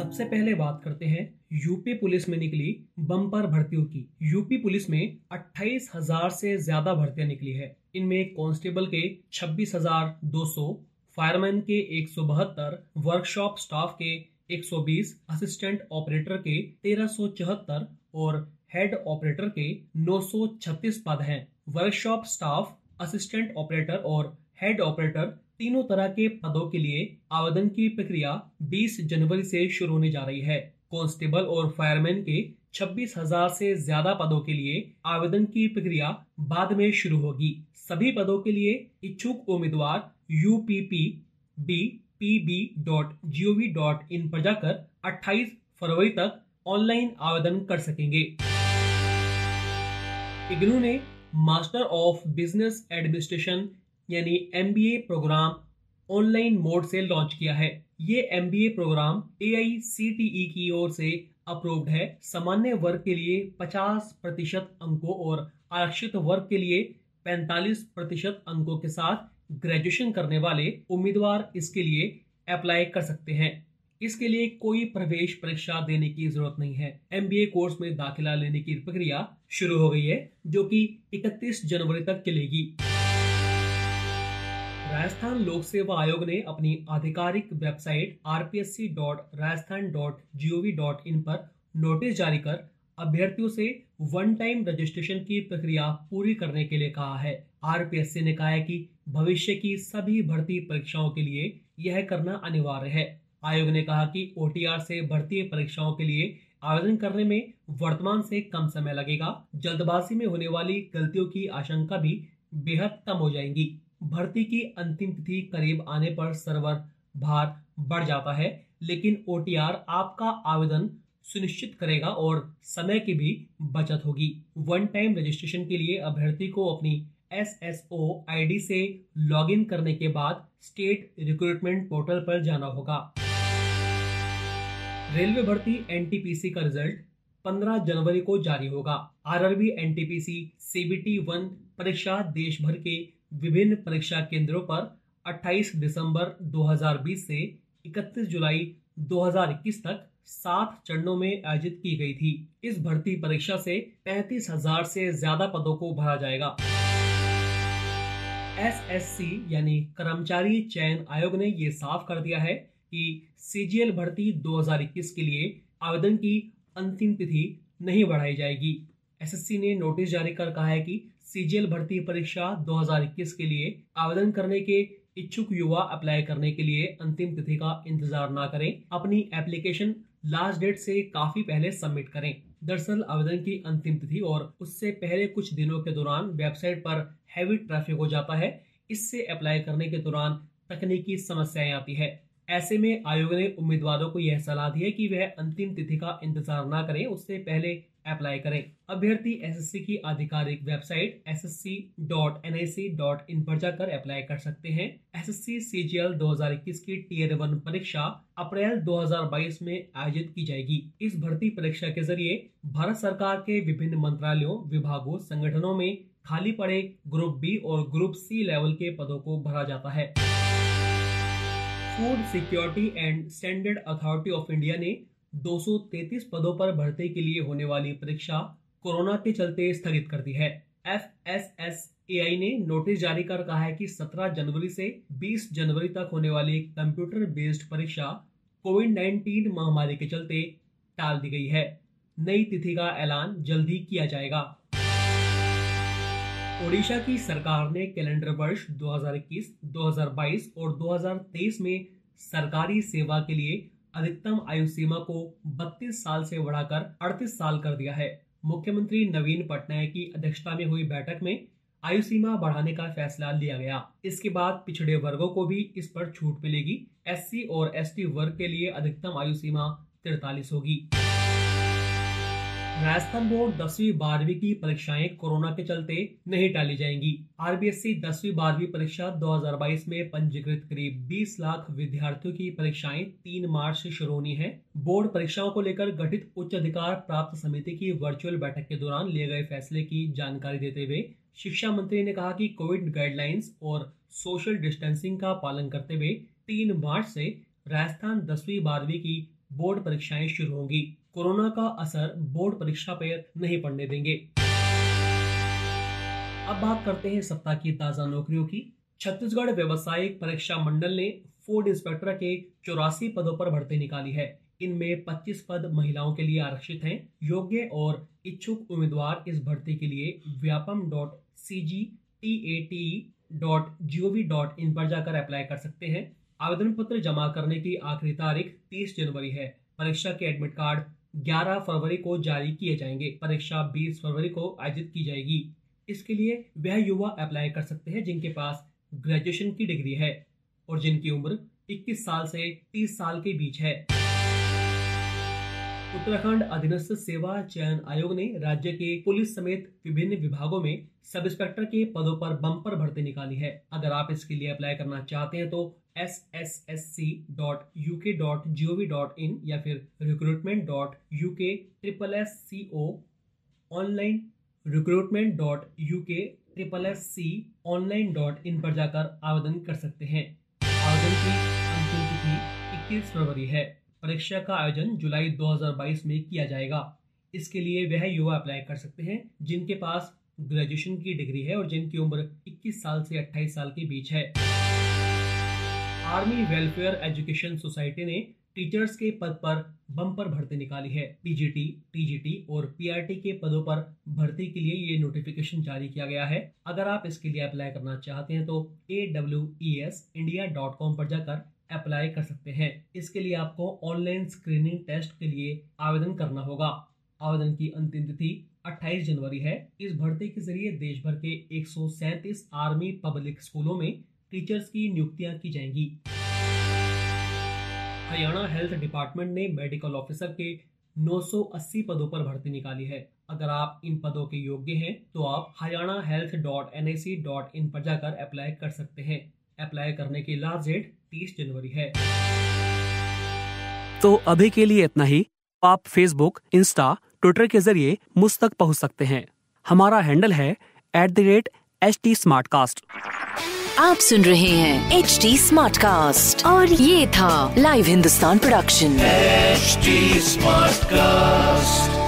सबसे पहले बात करते हैं यूपी पुलिस में निकली बम्पर भर्तियों की। यूपी पुलिस में अट्ठाईस हज़ार से ज़्यादा भर्तियाँ निकली है। इनमें कांस्टेबल के छब्बीस हज़ार दो सौ, फायरमैन के एक सौ बहत्तर, वर्कशॉप स्टाफ के 120 असिस्टेंट ऑपरेटर के 1374 और हेड ऑपरेटर के 936 पद हैं। वर्कशॉप स्टाफ, असिस्टेंट ऑपरेटर और हेड ऑपरेटर तीनों तरह के पदों के लिए आवेदन की प्रक्रिया 20 जनवरी से शुरू होने जा रही है। कांस्टेबल और फायरमैन के छब्बीस हज़ार से ज़्यादा पदों के लिए आवेदन की प्रक्रिया बाद में शुरू होगी। सभी पदों के लिए इच्छुक उम्मीदवार U P P B P B dot G O V dot in पर जाकर 28 फरवरी तक ऑनलाइन आवेदन कर सकेंगे। इग्नू ने मास्टर ऑफ़ बिज़नेस एडमिनिस्ट्रेशन यानी एमबीए प्रोग्राम ऑनलाइन मोड से लॉन्च किया है। ये MBA प्रोग्राम एआईसीटीई की ओर से अप्रूव्ड है। सामान्य वर्ग के लिए 50 प्रतिशत अंकों और आरक्षित वर्ग के लिए 45 प्रतिशत अंकों के साथ ग्रेजुएशन करने वाले उम्मीदवार इसके लिए अप्लाई कर सकते हैं। इसके लिए कोई प्रवेश परीक्षा देने की ज़रूरत नहीं है। एमबीए कोर्स में दाखिला लेने की प्रक्रिया शुरू हो गई है, जो कि 31 जनवरी तक चलेगी। राजस्थान लोक सेवा आयोग ने अपनी आधिकारिक वेबसाइट rpsc.rajasthan.gov.in पर नोटिस जारी कर अभ्यर्थियों से वन टाइम रजिस्ट्रेशन की प्रक्रिया पूरी करने के लिए कहा है। आरपीएससी ने कहा है कि भविष्य की सभी भर्ती परीक्षाओं के लिए यह करना अनिवार्य है। आयोग ने कहा कि ओटीआर से भर्ती परीक्षाओं के लिए आवेदन करने में वर्तमान से कम समय लगेगा। जल्दबाजी में होने वाली गलतियों की आशंका भी बेहद कम हो जाएँगी। भर्ती की अंतिम तिथि करीब आने पर सर्वर भार बढ़ जाता है, लेकिन ओटीआर आपका आवेदन सुनिश्चित करेगा और समय की भी बचत होगी। वन टाइम रजिस्ट्रेशन के लिए अभ्यर्थी को अपनी S S O I D से लॉग इन करने के बाद स्टेट रिक्रूटमेंट पोर्टल पर जाना होगा। रेलवे भर्ती एनटीपीसी का रिज़ल्ट 15 जनवरी को जारी होगा। R R B N T RRB NTPC CBT one परीक्षा देश भर के विभिन्न परीक्षा केंद्रों पर 28 दिसंबर 2020 से 31 जुलाई 2021 तक सात चरणों में आयोजित की गई थी। इस भर्ती परीक्षा से पैंतीस हज़ार से ज़्यादा पदों को भरा जाएगा। एसएससी यानी कर्मचारी चयन आयोग ने ये साफ़ कर दिया है कि सीजीएल भर्ती 2021 के लिए आवेदन की अंतिम तिथि नहीं बढ़ाई जाएगी। एसएससी ने नोटिस जारी कर कहा है कि सीजीएल भर्ती परीक्षा 2021 के लिए आवेदन करने के इच्छुक युवा अप्लाई करने के लिए अंतिम तिथि का इंतज़ार ना करें। अपनी एप्लीकेशन लास्ट डेट से काफ़ी पहले सबमिट करें। दरअसल आवेदन की अंतिम तिथि और उससे पहले कुछ दिनों के दौरान वेबसाइट पर हैवी ट्रैफ़िक हो जाता है। इससे अप्लाई करने के दौरान तकनीकी समस्याएँ आती है। ऐसे में आयोग ने उम्मीदवारों को यह सलाह दी है कि वह अंतिम तिथि का इंतज़ार न करें। उससे पहले अप्लाई करें। अभ्यर्थी एसएससी की आधिकारिक वेबसाइट ssc.nic.in पर जाकर अप्लाई कर सकते हैं। एसएससी सीजीएल 2021 की टीयर वन परीक्षा अप्रैल 2022 में आयोजित की जाएगी। इस भर्ती परीक्षा के ज़रिए भारत सरकार के विभिन्न मंत्रालयों, विभागों, संगठनों में खाली पड़े ग्रुप बी और ग्रुप सी लेवल के पदों को भरा जाता है। Food security and standard authority of India ने 233 पदों पर भर्ती के लिए होने वाली परीक्षा कोरोना के चलते स्थगित कर दी है। F S S A I ने नोटिस जारी कर कहा है कि 17 जनवरी से 20 जनवरी तक होने वाली कंप्यूटर बेस्ड परीक्षा कोविड 19 महामारी के चलते टाल दी गई है। नई तिथि का ऐलान जल्द ही किया जाएगा। ओडिशा की सरकार ने कैलेंडर वर्ष 2021, 2022 और 2023 में सरकारी सेवा के लिए अधिकतम आयु सीमा को 32 साल से बढ़ाकर 38 साल कर दिया है। मुख्यमंत्री नवीन पटनायक की अध्यक्षता में हुई बैठक में आयु सीमा बढ़ाने का फैसला लिया गया। इसके बाद पिछड़े वर्गों को भी इस पर छूट मिलेगी। एससी और एसटी वर्ग के लिए अधिकतम आयु सीमा तिरतालीस होगी। राजस्थान बोर्ड दसवीं बारहवीं की परीक्षाएँ कोरोना के चलते नहीं टाली जाएँगी। आरबीएसई दसवीं बारहवीं परीक्षा 2022 में पंजीकृत करीब 20 लाख विद्यार्थियों की परीक्षाएँ 3 मार्च से शुरू होनी है। बोर्ड परीक्षाओं को लेकर गठित उच्च अधिकार प्राप्त समिति की वर्चुअल बैठक के दौरान लिए गए फैसले की जानकारी देते हुए शिक्षा मंत्री ने कहा कि कोविड गाइडलाइंस और सोशल डिस्टेंसिंग का पालन करते हुए तीन मार्च से राजस्थान दसवीं बारहवीं की बोर्ड परीक्षाएँ शुरू होंगी। कोरोना का असर बोर्ड परीक्षा पर नहीं पड़ने देंगे। अब बात करते हैं सप्ताह की ताज़ा नौकरियों की। छत्तीसगढ़ व्यवसायिक परीक्षा मंडल ने फ़ूड इंस्पेक्टर के चौरासी पदों पर भर्ती निकाली है। इनमें 25 पद महिलाओं के लिए आरक्षित हैं। योग्य और इच्छुक उम्मीदवार इस भर्ती के लिए Vyapam dot C G T A T dot G O V dot in पर जाकर अप्लाई कर सकते हैं। आवेदन पत्र जमा करने की आखिरी तारीख 30 जनवरी है। परीक्षा के एडमिट कार्ड 11 फरवरी को जारी किए जाएँगे। परीक्षा 20 फरवरी को आयोजित की जाएगी। इसके लिए वह युवा अप्लाई कर सकते हैं जिनके पास ग्रेजुएशन की डिग्री है और जिनकी उम्र 21 साल से 30 साल के बीच है। उत्तराखंड अधीनस्थ सेवा चयन आयोग ने राज्य के पुलिस समेत विभिन्न विभागों में सब इंस्पेक्टर के पदों पर बम्पर भर्ती निकाली है। अगर आप इसके लिए अप्लाई करना चाहते हैं तो S S S C dot U K dot G O V dot in या फिर recruitment dot U K triple S C O online recruitment dot U K triple S C online dot in पर जाकर आवेदन कर सकते हैं। आवेदन की अंतिम तिथि इक्कीस फरवरी है। परीक्षा का आयोजन जुलाई 2022 में किया जाएगा। इसके लिए वह युवा अप्लाई कर सकते हैं जिनके पास ग्रेजुएशन की डिग्री है और जिनकी उम्र 21 साल से 28 साल के बीच है। आर्मी वेलफेयर एजुकेशन सोसाइटी ने टीचर्स के पद पर बम्पर भर्ती निकाली है। पीजीटी, टीजीटी और पीआरटी के पदों पर भर्ती के लिए ये नोटिफिकेशन जारी किया गया है। अगर आप इसके लिए अप्लाई करना चाहते हैं तो A W E S India dot com पर जाकर अप्लाई कर सकते हैं। इसके लिए आपको ऑनलाइन स्क्रीनिंग टेस्ट के लिए आवेदन करना होगा। आवेदन की अंतिम तिथि 28 जनवरी है। इस भर्ती के ज़रिए देश भर के एक आर्मी पब्लिक स्कूलों में टीचर्स की नियुक्तियाँ की जाएँगी। हरियाणा हेल्थ डिपार्टमेंट ने मेडिकल ऑफिसर के 980 पदों पर भर्ती निकाली है। अगर आप इन पदों के योग्य हैं तो आप Haryana health dot N I C dot in पर जाकर अप्लाई कर सकते हैं। अप्लाई करने की लास्ट डेट 30 जनवरी है। तो अभी के लिए इतना ही। आप फेसबुक इंस्टा ट्विटर के ज़रिए मुझ तक पहुँच सकते हैं। हमारा हैंडल है at the rate H T आप सुन रहे हैं एच टी स्मार्ट कास्ट और ये था live Hindustan production H smart cast